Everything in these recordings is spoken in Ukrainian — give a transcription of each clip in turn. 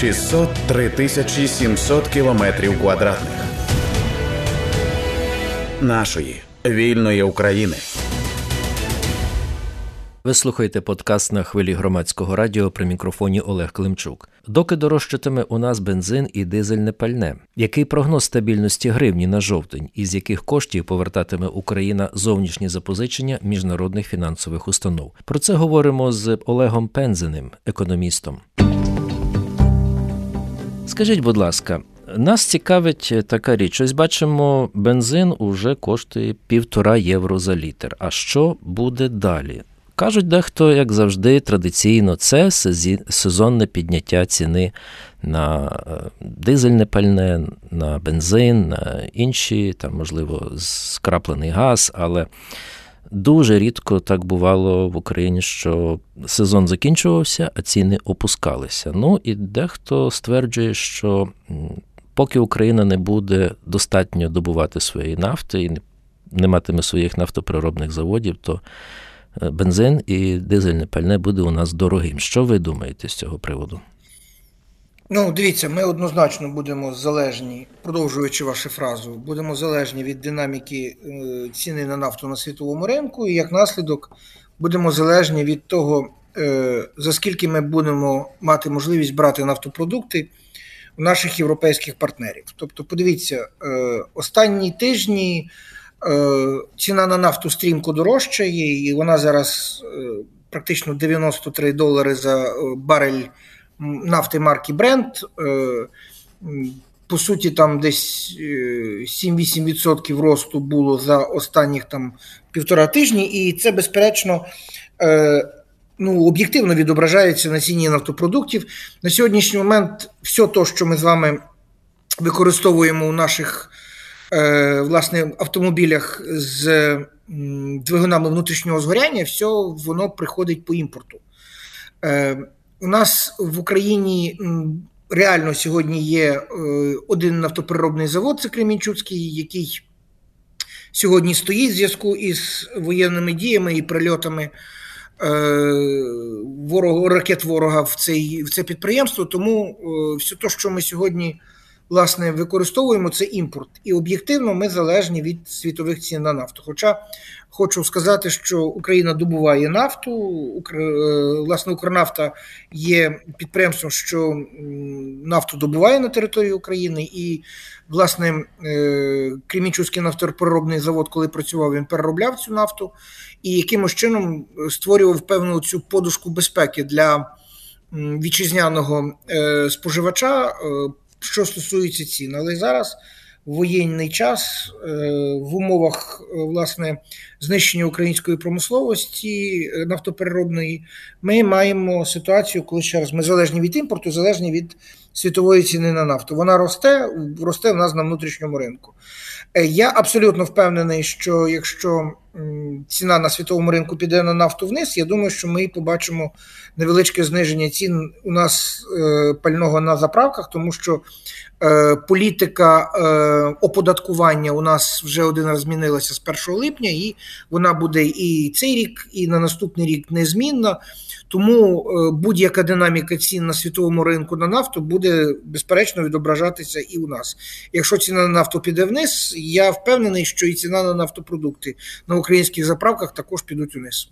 603 тисячі 700 кілометрів квадратних нашої вільної України. Ви слухаєте подкаст на хвилі громадського радіо при мікрофоні Олег Климчук. Доки дорожчатиме у нас бензин і дизельне пальне. Який прогноз стабільності гривні на жовтень, із яких коштів повертатиме Україна зовнішні запозичення міжнародних фінансових установ? Про це говоримо з Олегом Пензеним, економістом. Скажіть, будь ласка, нас цікавить така річ. Ось бачимо, бензин уже коштує півтора євро за літр. А що буде далі? Кажуть, дехто, як завжди, традиційно, це сезонне підняття ціни на е, дизельне пальне, на бензин, на інші, там, можливо, скраплений газ, але дуже рідко так бувало в Україні, що сезон закінчувався, а ціни опускалися. Ну і дехто стверджує, що поки Україна не буде достатньо добувати своєї нафти і не матиме своїх нафтоприробних заводів, то е, бензин і дизельне пальне буде у нас дорогим. Що ви думаєте з цього приводу? Ну, дивіться, ми однозначно будемо залежні, продовжуючи вашу фразу, будемо залежні від динаміки е, ціни на нафту на світовому ринку, і як наслідок будемо залежні від того, е, за скільки ми будемо мати можливість брати нафтопродукти у наших європейських партнерів. Тобто, подивіться, е, останні тижні ціна на нафту стрімко дорожчає, і вона зараз практично 93 долари за барель нафти марки Brent. По суті, там десь 7-8% росту було за останніх там півтора тижні, і це, безперечно, ну, об'єктивно відображається на ціні нафтопродуктів. На сьогоднішній момент все те, що ми з вами використовуємо у наших е, власне, автомобілях з двигунами внутрішнього згоряння, все воно приходить по імпорту. У нас в Україні. Реально сьогодні є е, один нафтопереробний завод, це Кремінчуцький, який сьогодні стоїть в зв'язку із воєнними діями і прильотами Е, ворога, ракет ворога в цей, в це підприємство. Тому е, все те, що ми сьогодні власне використовуємо, це імпорт. І об'єктивно ми залежні від світових цін на нафту. Хоча хочу сказати, що Україна добуває нафту, е, власне, Укрнафта є підприємством, що нафту добуває на території України, і власне Кремінчуський нафтопереробний завод, коли працював, він переробляв цю нафту і якимось чином створював певну цю подушку безпеки для вітчизняного е, споживача, е, що стосується цін. Але зараз воєнний час е, в умовах власне знищення української промисловості нафтопереробної ми маємо ситуацію, коли ще раз ми залежні від імпорту, залежні від світової ціни на нафту. Вона росте, росте в нас на внутрішньому ринку. Я абсолютно впевнений, що якщо ціна на світовому ринку піде на нафту вниз, я думаю, що ми побачимо невеличке зниження цін у нас е, пального на заправках, тому що е, політика е, оподаткування у нас вже один раз змінилася з 1 липня, і вона буде і цей рік, і на наступний рік незмінна. Тому будь-яка динаміка цін на світовому ринку на нафту буде безперечно відображатися і у нас. Якщо ціна на нафту піде вниз, я впевнений, що і ціна на нафтопродукти на українських заправках також підуть униз.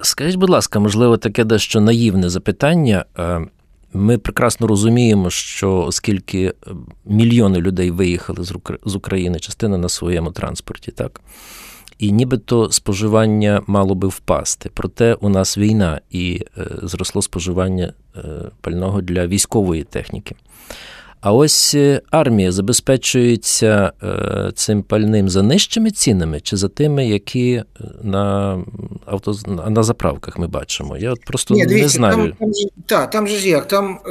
Скажіть, будь ласка, можливо, таке дещо наївне запитання. Е, ми прекрасно розуміємо, що оскільки е, мільйони людей виїхали з України, частина на своєму транспорті, так? І нібито споживання мало би впасти. Проте у нас війна і е, зросло споживання пального для військової техніки. А ось е, армія забезпечується е, цим пальним за нижчими цінами чи за тими, які е, на авто на заправках ми бачимо. Я от просто Ні, дивіться, не знаю. Там, там, та, там же ж як, там е,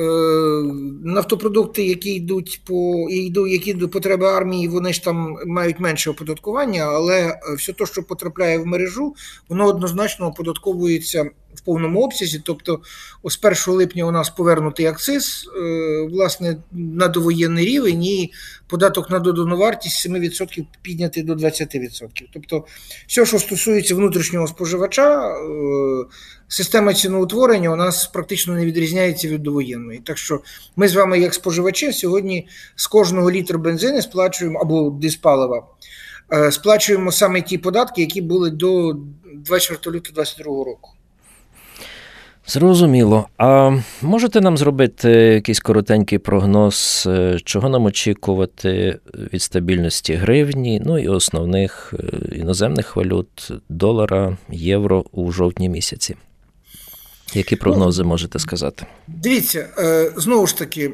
нафтопродукти, які йдуть по йдуть, які до потреби армії, вони ж там мають менше оподаткування, але все те, що потрапляє в мережу, воно однозначно оподатковується в повному обсязі. Тобто, з 1 липня у нас повернутий акциз власне на довоєнний рівень і податок на додану вартість 7% піднятий до 20%. Тобто, все, що стосується внутрішнього споживача, система ціноутворення у нас практично не відрізняється від довоєнної. Так що ми з вами, як споживачі, сьогодні з кожного літра бензину сплачуємо або диспалива, е, сплачуємо саме ті податки, які були до 24 лютого 2022 року. Зрозуміло. А можете нам зробити якийсь коротенький прогноз, е, чого нам очікувати від стабільності гривні, ну і основних е, іноземних валют, долара, євро у жовтні місяці? Які прогнози ну, можете сказати? Дивіться, е, знову ж таки,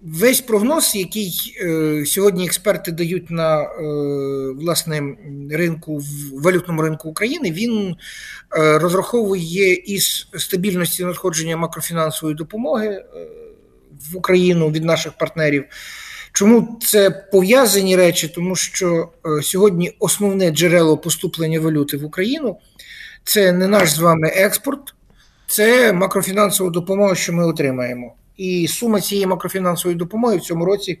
весь прогноз, який е, сьогодні експерти дають на власне ринку в валютному ринку України, він розраховує із стабільності надходження макрофінансової допомоги в Україну від наших партнерів. Чому це пов'язані речі? Тому що сьогодні основне джерело поступлення валюти в Україну це не наш з вами експорт, це макрофінансова допомога, що ми отримаємо. І сума цієї макрофінансової допомоги в цьому році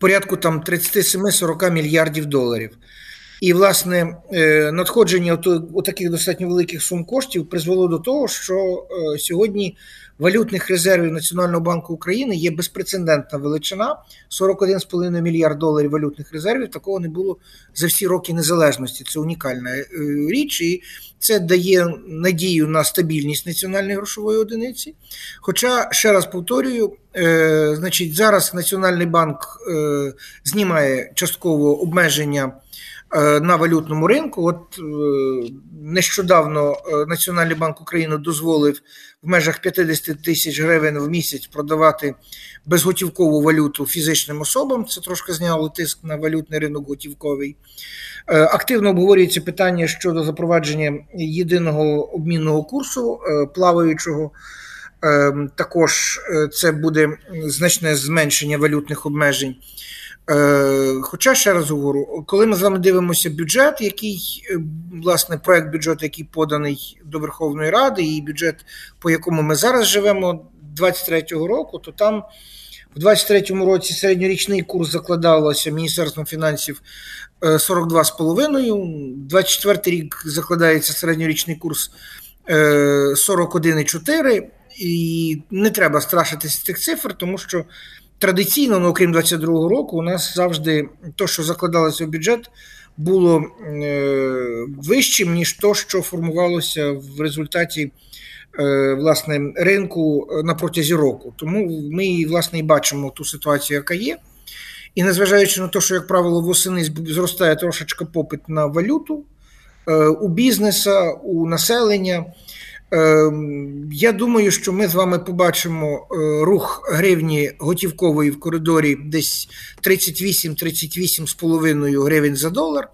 порядку там 37-40 мільярдів доларів. І, власне, е, надходження у таких достатньо великих сум коштів призвело до того, що е, сьогодні валютних резервів Національного банку України є безпрецедентна величина 41,5 мільярд доларів валютних резервів. Такого не було за всі роки незалежності. Це унікальна е, річ, і це дає надію на стабільність національної грошової одиниці. Хоча, ще раз повторюю, е, значить, зараз Національний банк е, знімає частково обмеження. Е, на валютному ринку. От е, нещодавно е, Національний банк України дозволив в межах 50 тисяч гривень в місяць продавати безготівкову валюту фізичним особам. Це трошки зняло тиск на валютний ринок готівковий. Активно обговорюється питання щодо запровадження єдиного обмінного курсу плаваючого. Також це буде значне зменшення валютних обмежень. Е, хоча ще раз говорю, коли ми з вами дивимося бюджет, який е, власне проект бюджету, який поданий до Верховної Ради, і бюджет, по якому ми зараз живемо 23-го року, то там в 23-му році середньорічний курс закладалося Міністерством фінансів 42,5. 24 рік закладається середньорічний курс 41,4. І не треба страшитися цих цифр, тому що традиційно, ну окрім 22-го року, у нас завжди то, що закладалося в бюджет, було е, вищим, ніж то, що формувалося в результаті е, власне, ринку на протязі року. Тому ми власне і бачимо ту ситуацію, яка є. І незважаючи на те, що, як правило, восени зростає трошечки попит на валюту е, у бізнеса, у населення. Ем, я думаю, що ми з вами побачимо е, рух гривні готівкової в коридорі десь 38-38,5 гривень за долар.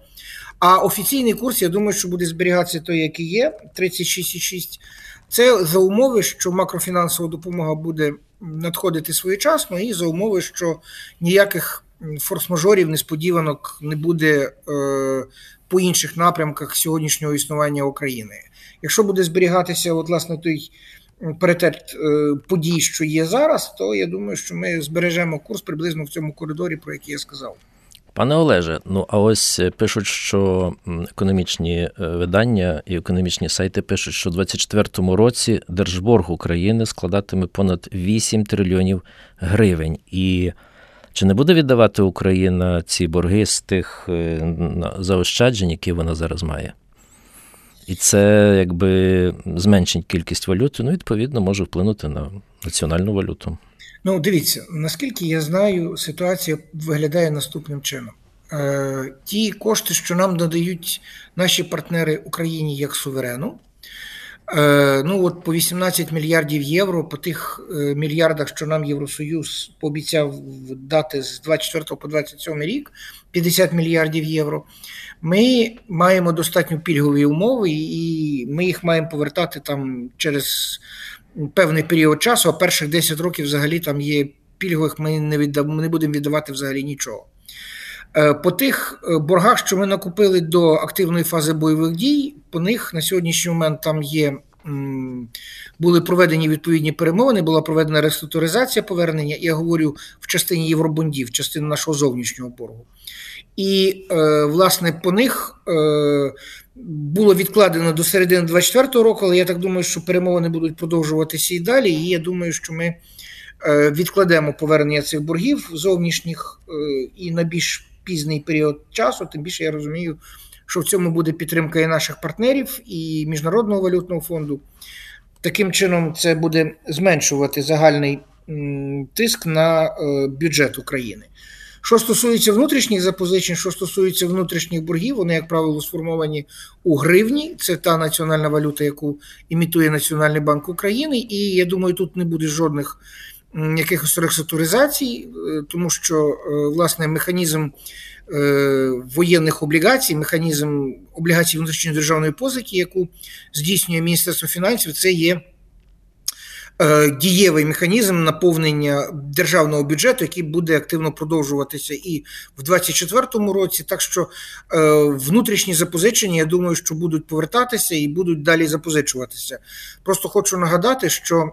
А офіційний курс, я думаю, що буде зберігатися той, який є, 36,6. Це за умови, що макрофінансова допомога буде надходити своєчасно, і за умови, що ніяких форс-мажорів, несподіванок не буде е, по інших напрямках сьогоднішнього існування України. Якщо буде зберігатися, от, власне, той паритет е, подій, що є зараз, то я думаю, що ми збережемо курс приблизно в цьому коридорі, про який я сказав. Пане Олеже, ну а ось пишуть, що економічні е, видання і економічні сайти пишуть, що у 2024 році держборг України складатиме понад 8 трильйонів гривень. І чи не буде віддавати Україна ці борги з тих е, заощаджень, які вона зараз має? І це якби зменшить кількість валюти, ну, відповідно, може вплинути на національну валюту. Ну, дивіться, наскільки я знаю, ситуація виглядає наступним чином. Е, Ті кошти, що нам надають наші партнери Україні як суверену, ну от по 18 мільярдів євро, по тих е, мільярдах, що нам Євросоюз пообіцяв дати з 24 по 27 рік, 50 мільярдів євро. Ми маємо достатньо пільгові умови, і ми їх маємо повертати там через певний період часу. А перших 10 років взагалі там є пільгових. Ми не віддав, не будемо віддавати взагалі нічого. Е, по тих е, боргах, що ми накупили до активної фази бойових дій, по них на сьогоднішній момент там є. Були проведені відповідні перемовини, була проведена реструктуризація повернення. Я говорю в частині євробондів, в частині нашого зовнішнього боргу. І, е, власне, по них було відкладено до середини 2024 року, але я так думаю, що перемовини будуть продовжуватися і далі. І я думаю, що ми відкладемо повернення цих боргів зовнішніх і на більш пізний період часу, тим більше я розумію, що в цьому буде підтримка і наших партнерів, і Міжнародного валютного фонду. Таким чином, це буде зменшувати загальний тиск на е, бюджет України. Що стосується внутрішніх запозичень, що стосується внутрішніх боргів, вони, як правило, сформовані у гривні. Це та національна валюта, яку імітує Національний банк України. І я думаю, тут не буде жодних якихось реструктуризацій, е, тому що е, власне механізм е, воєнних облігацій, механізм облігацій внутрішньої державної позики, яку здійснює Міністерство фінансів, це є. Дієвий механізм наповнення державного бюджету, який буде активно продовжуватися і в 2024 році. Так що внутрішні запозичення, я думаю, що будуть повертатися і будуть далі запозичуватися. Просто хочу нагадати, що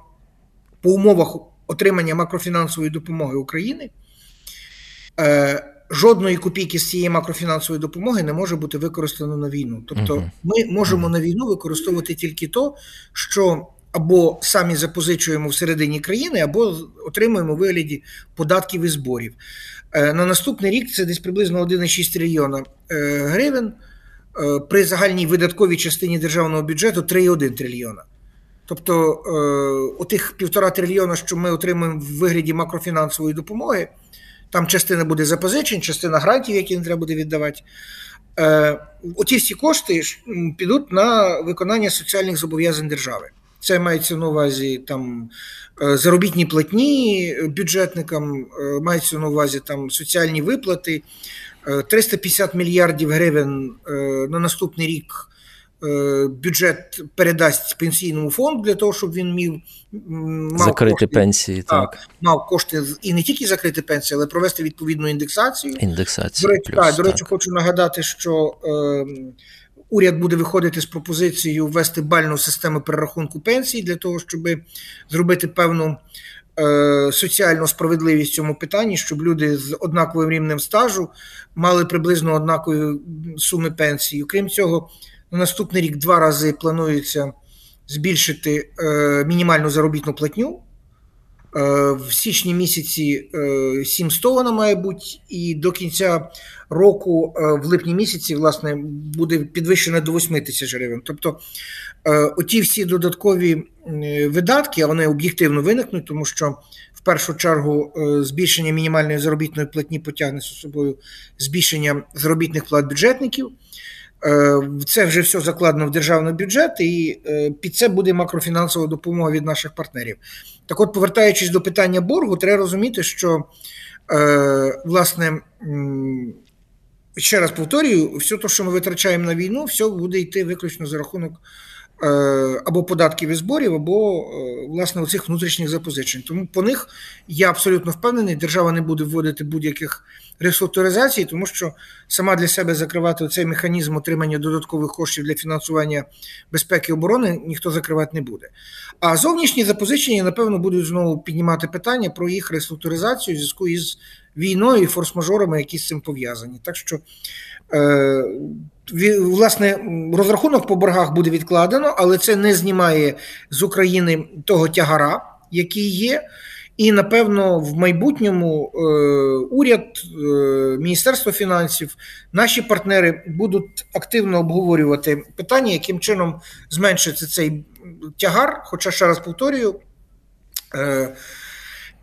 по умовах отримання макрофінансової допомоги України. Е, жодної копійки з цієї макрофінансової допомоги не може бути використано на війну. Тобто, ми можемо на війну використовувати тільки то, що або самі запозичуємо всередині країни, або отримуємо у вигляді податків і зборів. Е, на наступний рік це десь приблизно 1,6 трильйона е, гривень. При загальній видатковій частині державного бюджету 3,1 трильйона. Тобто е, отих півтора трильйона, що ми отримуємо в вигляді макрофінансової допомоги, там частина буде запозичень, частина грантів, які не треба буде віддавати. Е, оті всі кошти підуть на виконання соціальних зобов'язань держави. Це мається на увазі там е, заробітні платні бюджетникам, мається на увазі там соціальні виплати, 350 мільярдів гривень на наступний рік бюджет передасть пенсійному фонду для того, щоб він міг мав закрити кошти, пенсії, так. так мав кошти і не тільки закрити пенсії, але провести відповідну індексацію. Індексацію. До речі, плюс, так, до речі, хочу нагадати, що е, уряд буде виходити з пропозицією ввести бальну систему перерахунку пенсій для того, щоб зробити певну. Е, соціальну справедливість в цьому питанні, щоб люди з однаковим рівнем стажу мали приблизно однакові суми пенсії. Крім цього, на наступний рік два рази планується збільшити е, мінімальну заробітну платню. Е, в січні місяці 700 е, вона має бути, і до кінця року, в липні місяці, власне, буде підвищена до 8 тисяч гривень. Тобто оті всі додаткові видатки, а вони об'єктивно виникнуть, тому що в першу чергу збільшення мінімальної заробітної платні потягне з собою збільшення заробітних плат бюджетників. Е, це вже все закладено в державний бюджет, і е, під це буде макрофінансова допомога від наших партнерів. Так, от, повертаючись до питання боргу, треба розуміти, що е, власне. Ще раз повторюю, все те, що ми витрачаємо на війну, все буде йти виключно за рахунок або податків і зборів, або е, власне оцих внутрішніх запозичень. Тому по них я абсолютно впевнений, держава не буде вводити будь-яких реструктуризацій, тому що сама для себе закривати цей механізм отримання додаткових коштів для фінансування безпеки і оборони ніхто закривати не буде. А зовнішні запозичення, напевно, будуть знову піднімати питання про їх реструктуризацію в зв'язку із війною і форс-мажорами, які з цим пов'язані. Так що Е, власне, розрахунок по боргах буде відкладено, але це не знімає з України того тягара, який є. І напевно в майбутньому е, уряд, е, Міністерство фінансів, наші партнери будуть активно обговорювати питання, яким чином зменшиться цей тягар. Хоча ще раз повторюю.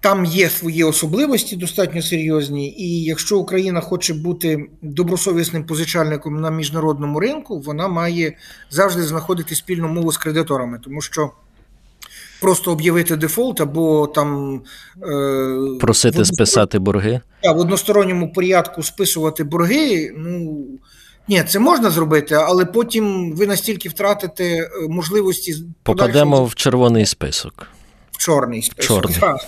Там є свої особливості достатньо серйозні, і якщо Україна хоче бути добросовісним позичальником на міжнародному ринку, вона має завжди знаходити спільну мову з кредиторами, тому що просто об'явити дефолт або там е, просити в списати борги та, в односторонньому порядку списувати борги. Ну ні, це можна зробити, але потім ви настільки втратите е, можливості попадемо в червоний список Чорний список. Чорний. Так.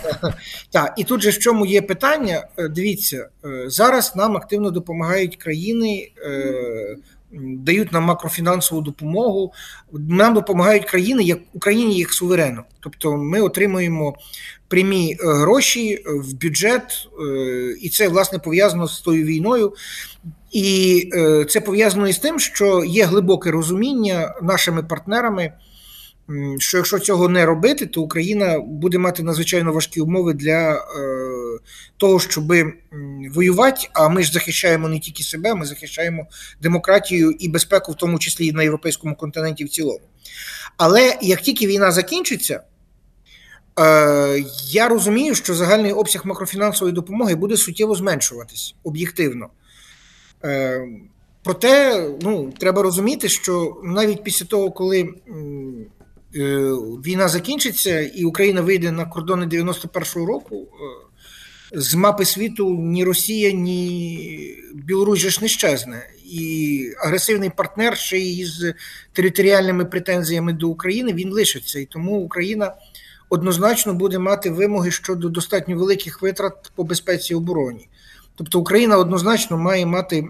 так. І тут же в чому є питання? Е, дивіться, е, зараз нам активно допомагають країни, е, дають нам макрофінансову допомогу. Нам допомагають країни, як Україні як суверену. Тобто ми отримуємо прямі гроші в бюджет, і це власне пов'язано з тою війною. І це пов'язано із тим, що є глибоке розуміння нашими партнерами що якщо цього не робити, то Україна буде мати надзвичайно важкі умови для е, того, щоб воювати. А ми ж захищаємо не тільки себе, ми захищаємо демократію і безпеку, в тому числі і на європейському континенті в цілому. Але як тільки війна закінчиться, е, я розумію, що загальний обсяг макрофінансової допомоги буде суттєво зменшуватись об'єктивно. Е, Проте ну, треба розуміти, що навіть після того, коли війна закінчиться, і Україна вийде на кордони 91-го року. Е, з мапи світу ні Росія, ні Білорусь ж не щезне. І агресивний партнер ще й з територіальними претензіями до України він лишиться. І тому Україна однозначно буде мати вимоги щодо достатньо великих витрат по безпеці і обороні. Тобто Україна однозначно має мати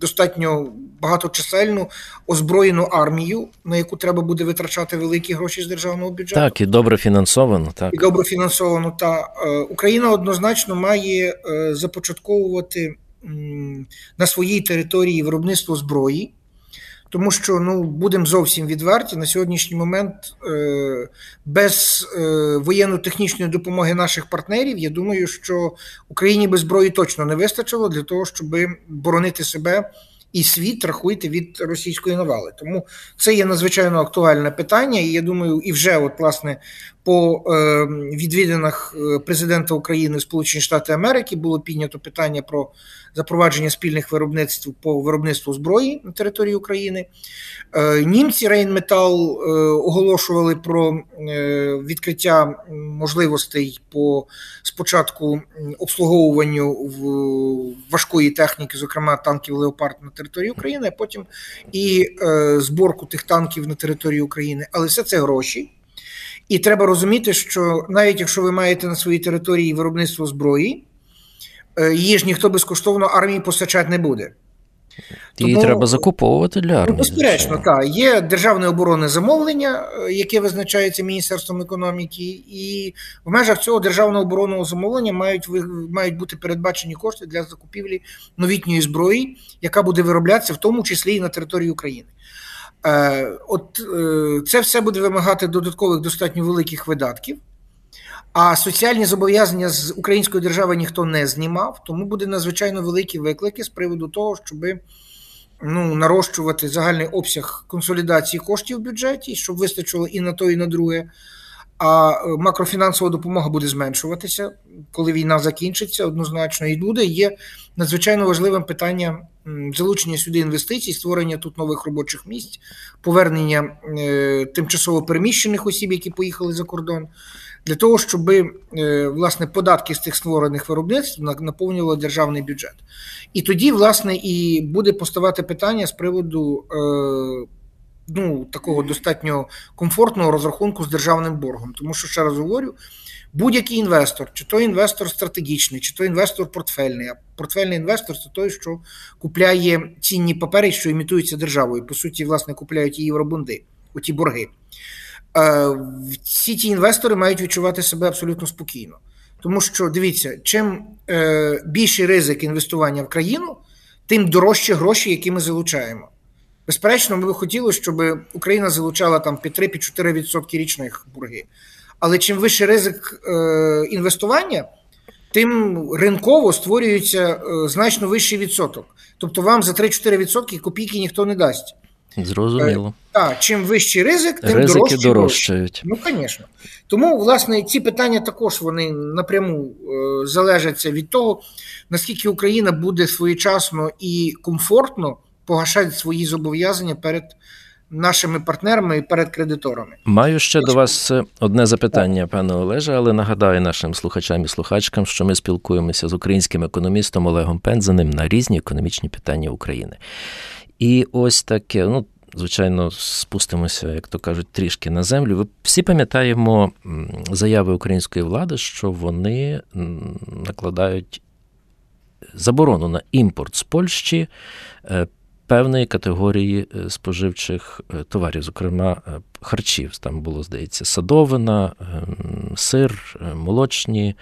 достатньо багаточисельну озброєну армію, на яку треба буде витрачати великі гроші з державного бюджету. Так, і добре фінансовано. Так і добре фінансовано. Та е, Україна однозначно має е, започатковувати на своїй території виробництво зброї тому що ну будемо зовсім відверті на сьогоднішній момент е, без воєнно-технічної допомоги наших партнерів. Я думаю, що Україні без зброї точно не вистачило для того, щоб боронити себе і світ рахуйте від російської навали. Тому це є надзвичайно актуальне питання. І я думаю, і вже от власне по е, відвідинах е, президента України Сполучені Штати Америки було піднято питання про запровадження спільних виробництв по виробництву зброї на території України. Е, німці Рейнметал оголошували про відкриття можливостей по спочатку обслуговуванню важкої техніки, зокрема танків Леопард на території України, а потім і зборку тих танків на території України. Але все це гроші. І треба розуміти, що навіть якщо ви маєте на своїй території виробництво зброї, е, її ж ніхто безкоштовно армії постачати не буде. Її Тому, треба закуповувати для армії. Ну, безперечно, так. Є державне оборонне замовлення, е, яке визначається Міністерством економіки, і в межах цього державного оборонного замовлення мають мають бути передбачені кошти для закупівлі новітньої зброї, яка буде вироблятися в тому числі і на території України. Е, от е, це все буде вимагати додаткових достатньо великих видатків. А соціальні зобов'язання з української держави ніхто не знімав, тому буде надзвичайно великі виклики з приводу того, щоб ну, нарощувати загальний обсяг консолідації коштів в бюджеті, щоб вистачило і на то, і на друге. А е, макрофінансова допомога буде зменшуватися, коли війна закінчиться, однозначно і буде. Є надзвичайно важливим питання залучення сюди інвестицій, створення тут нових робочих місць, повернення е, тимчасово переміщених осіб, які поїхали за кордон, для того, щоб е, власне податки з тих створених виробництв наповнювали державний бюджет. І тоді, власне, і буде поставати питання з приводу ну, такого достатньо комфортного розрахунку з державним боргом. Тому що, ще раз говорю, будь-який інвестор, чи то інвестор стратегічний, чи то інвестор портфельний. А портфельний інвестор це той, що купляє цінні папери, що імітуються державою. По суті, власне, купляють її євробонди, оті борги. Е, всі ті інвестори мають відчувати себе абсолютно спокійно. Тому що дивіться, чим е, більший ризик інвестування в країну, тим дорожчі гроші, які ми залучаємо. Безперечно, ми б хотіли, щоб Україна залучала там під 3-4% річних борги. Але чим вищий ризик е, інвестування, тим ринково створюється е, значно вищий відсоток. Тобто вам за 3-4% копійки ніхто не дасть. Зрозуміло. Е, так, чим вищий ризик, тим Ризики дорожчі дорожчають. Ну, звісно. Тому, власне, ці питання також вони напряму е, залежаться від того, наскільки Україна буде своєчасно і комфортно погашати свої зобов'язання перед нашими партнерами і перед кредиторами. Маю ще до вас одне запитання, пане Олеже, але нагадаю нашим слухачам і слухачкам, що ми спілкуємося з українським економістом Олегом Пензеним на різні економічні питання України. І ось таке, ну звичайно, спустимося, як то кажуть, трішки на землю. Ви всі пам'ятаємо заяви української влади, що вони накладають заборону на імпорт з Польщі е, певної категорії е, споживчих е, товарів, зокрема харчів. Там було, здається, садовина, сир, молочні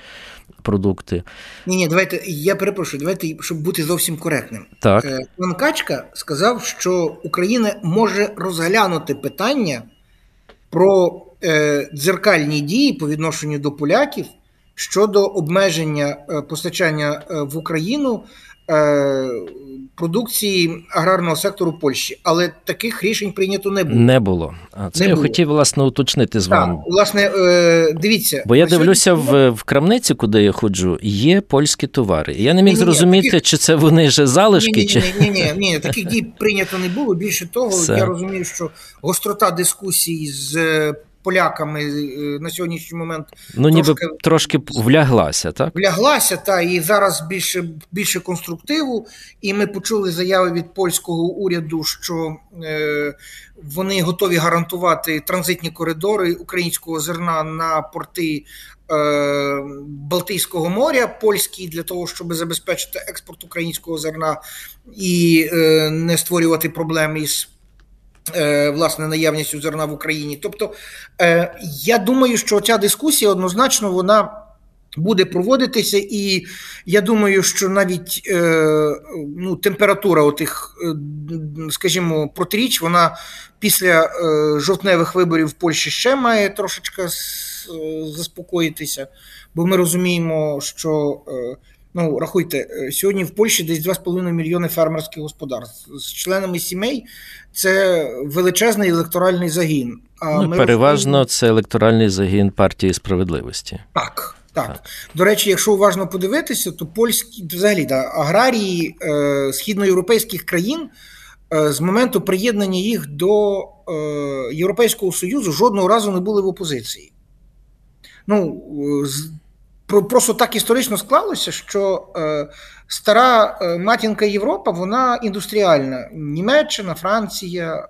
продукти. Ні, ні, давайте я перепрошую, давайте, щоб бути зовсім коректним. Так. Пан Качка сказав, що Україна може розглянути питання про дзеркальні дії по відношенню до поляків щодо обмеження е, постачання е, в Україну е, продукції аграрного сектору Польщі, але таких рішень прийнято не було. Не було. А це не я було. хотів власне уточнити з вами. Так, Власне, дивіться, бо я дивлюся в в крамниці, куди я ходжу, є польські товари. Я не міг ні, зрозуміти, таких... чи це вони вже залишки. Ні, ні, чи... ні, ні, ні, таких дій прийнято не було. Більше того, Все. я розумію, що гострота дискусій з поляками е, на сьогоднішній момент ну ніби трошки вляглася, так вляглася, та і зараз більше більше конструктиву. І ми почули заяви від польського уряду, що е, вони готові гарантувати транзитні коридори українського зерна на порти. Е, Балтійського моря польські для того, щоб забезпечити експорт українського зерна і е, не створювати проблеми із власне наявністю зерна в Україні. Тобто, е, я думаю, що ця дискусія однозначно вона. Буде проводитися, і я думаю, що навіть е, ну, температура отих, скажімо, протиріч, вона після жовтневих виборів в Польщі ще має трошечки заспокоїтися, бо ми розуміємо, що Ну, рахуйте, е, сьогодні в Польщі десь 2,5 мільйони фермерських господарств з членами сімей. Це величезний електоральний загін. А ну, ми Переважно розповіли... це електоральний загін партії справедливості. Так. Так. так, до речі, якщо уважно подивитися, то польські взагалі да, аграрії е, східноєвропейських країн е, з моменту приєднання їх до е, Європейського Союзу жодного разу не були в опозиції. Ну, Просто так історично склалося, що е, стара е, матінка Європа, вона індустріальна. Німеччина, Франція,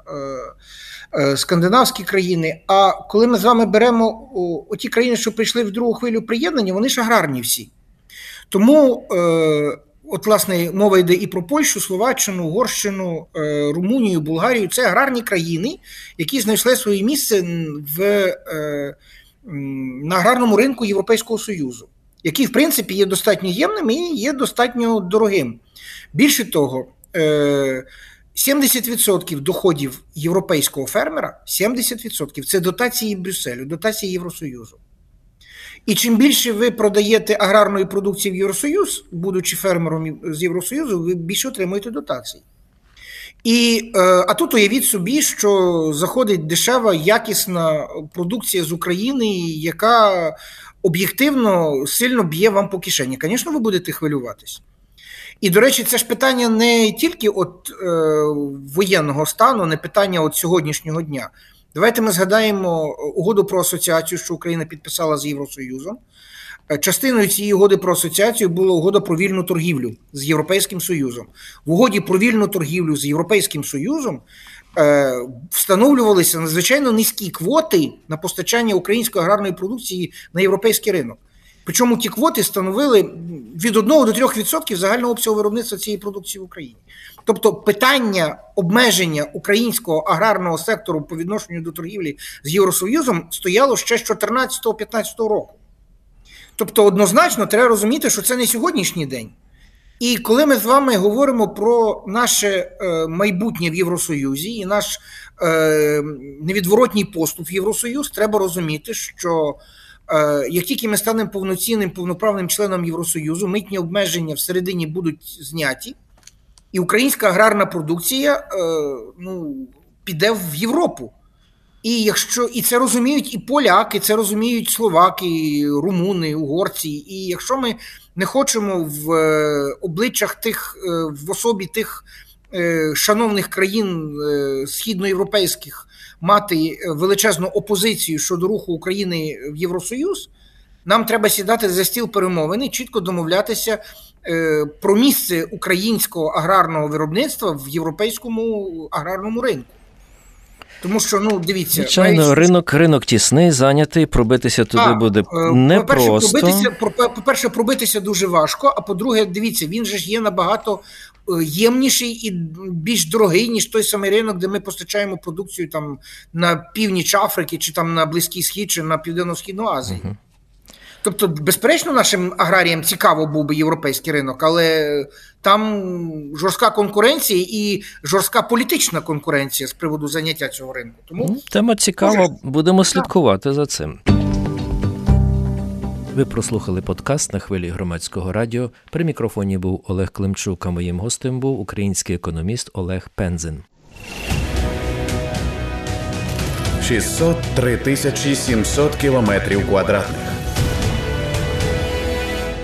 е, скандинавські країни. А коли ми з вами беремо о, ті країни, що прийшли в другу хвилю приєднання, вони ж аграрні всі. Тому, от, власне, мова йде і про Польщу, Словаччину, Угорщину, Румунію, Болгарію це аграрні країни, які знайшли своє місце в. На аграрному ринку Європейського Союзу, який, в принципі, є достатньо ємним і є достатньо дорогим. Більше того, 70% е, доходів європейського фермера 70% це дотації Брюсселю, дотації Євросоюзу. І чим більше ви продаєте аграрної продукції в Євросоюз, будучи фермером з Євросоюзу, ви більше отримуєте дотації. І, е, А тут уявіть собі, що заходить дешева, якісна продукція з України, яка об'єктивно сильно б'є вам по кишені. Звісно, ви будете хвилюватись. І, до речі, це ж питання не тільки от е, воєнного стану, не питання от сьогоднішнього дня. Давайте ми згадаємо угоду про асоціацію, що Україна підписала з Євросоюзом. Е, частиною цієї угоди про асоціацію була угода про вільну торгівлю з Європейським Союзом. В угоді про вільну торгівлю з Європейським Союзом е, встановлювалися надзвичайно низькі квоти на постачання української аграрної продукції на європейський ринок. Причому ті квоти становили від 1 до 3% загального обсягу виробництва цієї продукції в Україні. Тобто питання обмеження українського аграрного сектору по відношенню до торгівлі з Євросоюзом стояло ще з 2014-2015 року. Тобто, однозначно, треба розуміти, що це не сьогоднішній день. І коли ми з вами говоримо про наше е, майбутнє в Євросоюзі і наш е, невідворотній поступ в Євросоюз, треба розуміти, що е, як тільки ми станемо повноцінним повноправним членом Євросоюзу, митні обмеження всередині будуть зняті, і українська аграрна продукція ну, піде в Європу. І якщо і це розуміють і поляки, це розуміють словаки, румуни, угорці. І якщо ми не хочемо в е, обличчях тих, е, в особі тих е, шановних країн східноєвропейських мати величезну опозицію щодо руху України в Євросоюз, нам треба сідати за стіл перемовини, чітко домовлятися про місце українського аграрного виробництва в європейському аграрному ринку. Тому що, ну, дивіться, Звичайно, навіть- ринок, ринок тісний, зайнятий, пробитися туди а, буде е, непросто. По-перше, пробитися, про- по-перше, пробитися дуже важко, а по-друге, дивіться, він же ж є набагато е, ємніший і більш дорогий, ніж той самий ринок, де ми постачаємо продукцію там на північ Африки, чи там на Близький Схід, чи на Південно-Східну Азію. Тобто, безперечно, нашим аграріям цікаво був би європейський ринок, але там жорстка конкуренція і жорстка політична конкуренція з приводу заняття цього ринку. Тому Ну, Тема цікава, Може, будемо слідкувати за цим. Ви прослухали подкаст на хвилі громадського радіо. При мікрофоні був Олег Климчук, а моїм гостем був український економіст Олег Пензин. 603 тисячі 700 кілометрів квадратних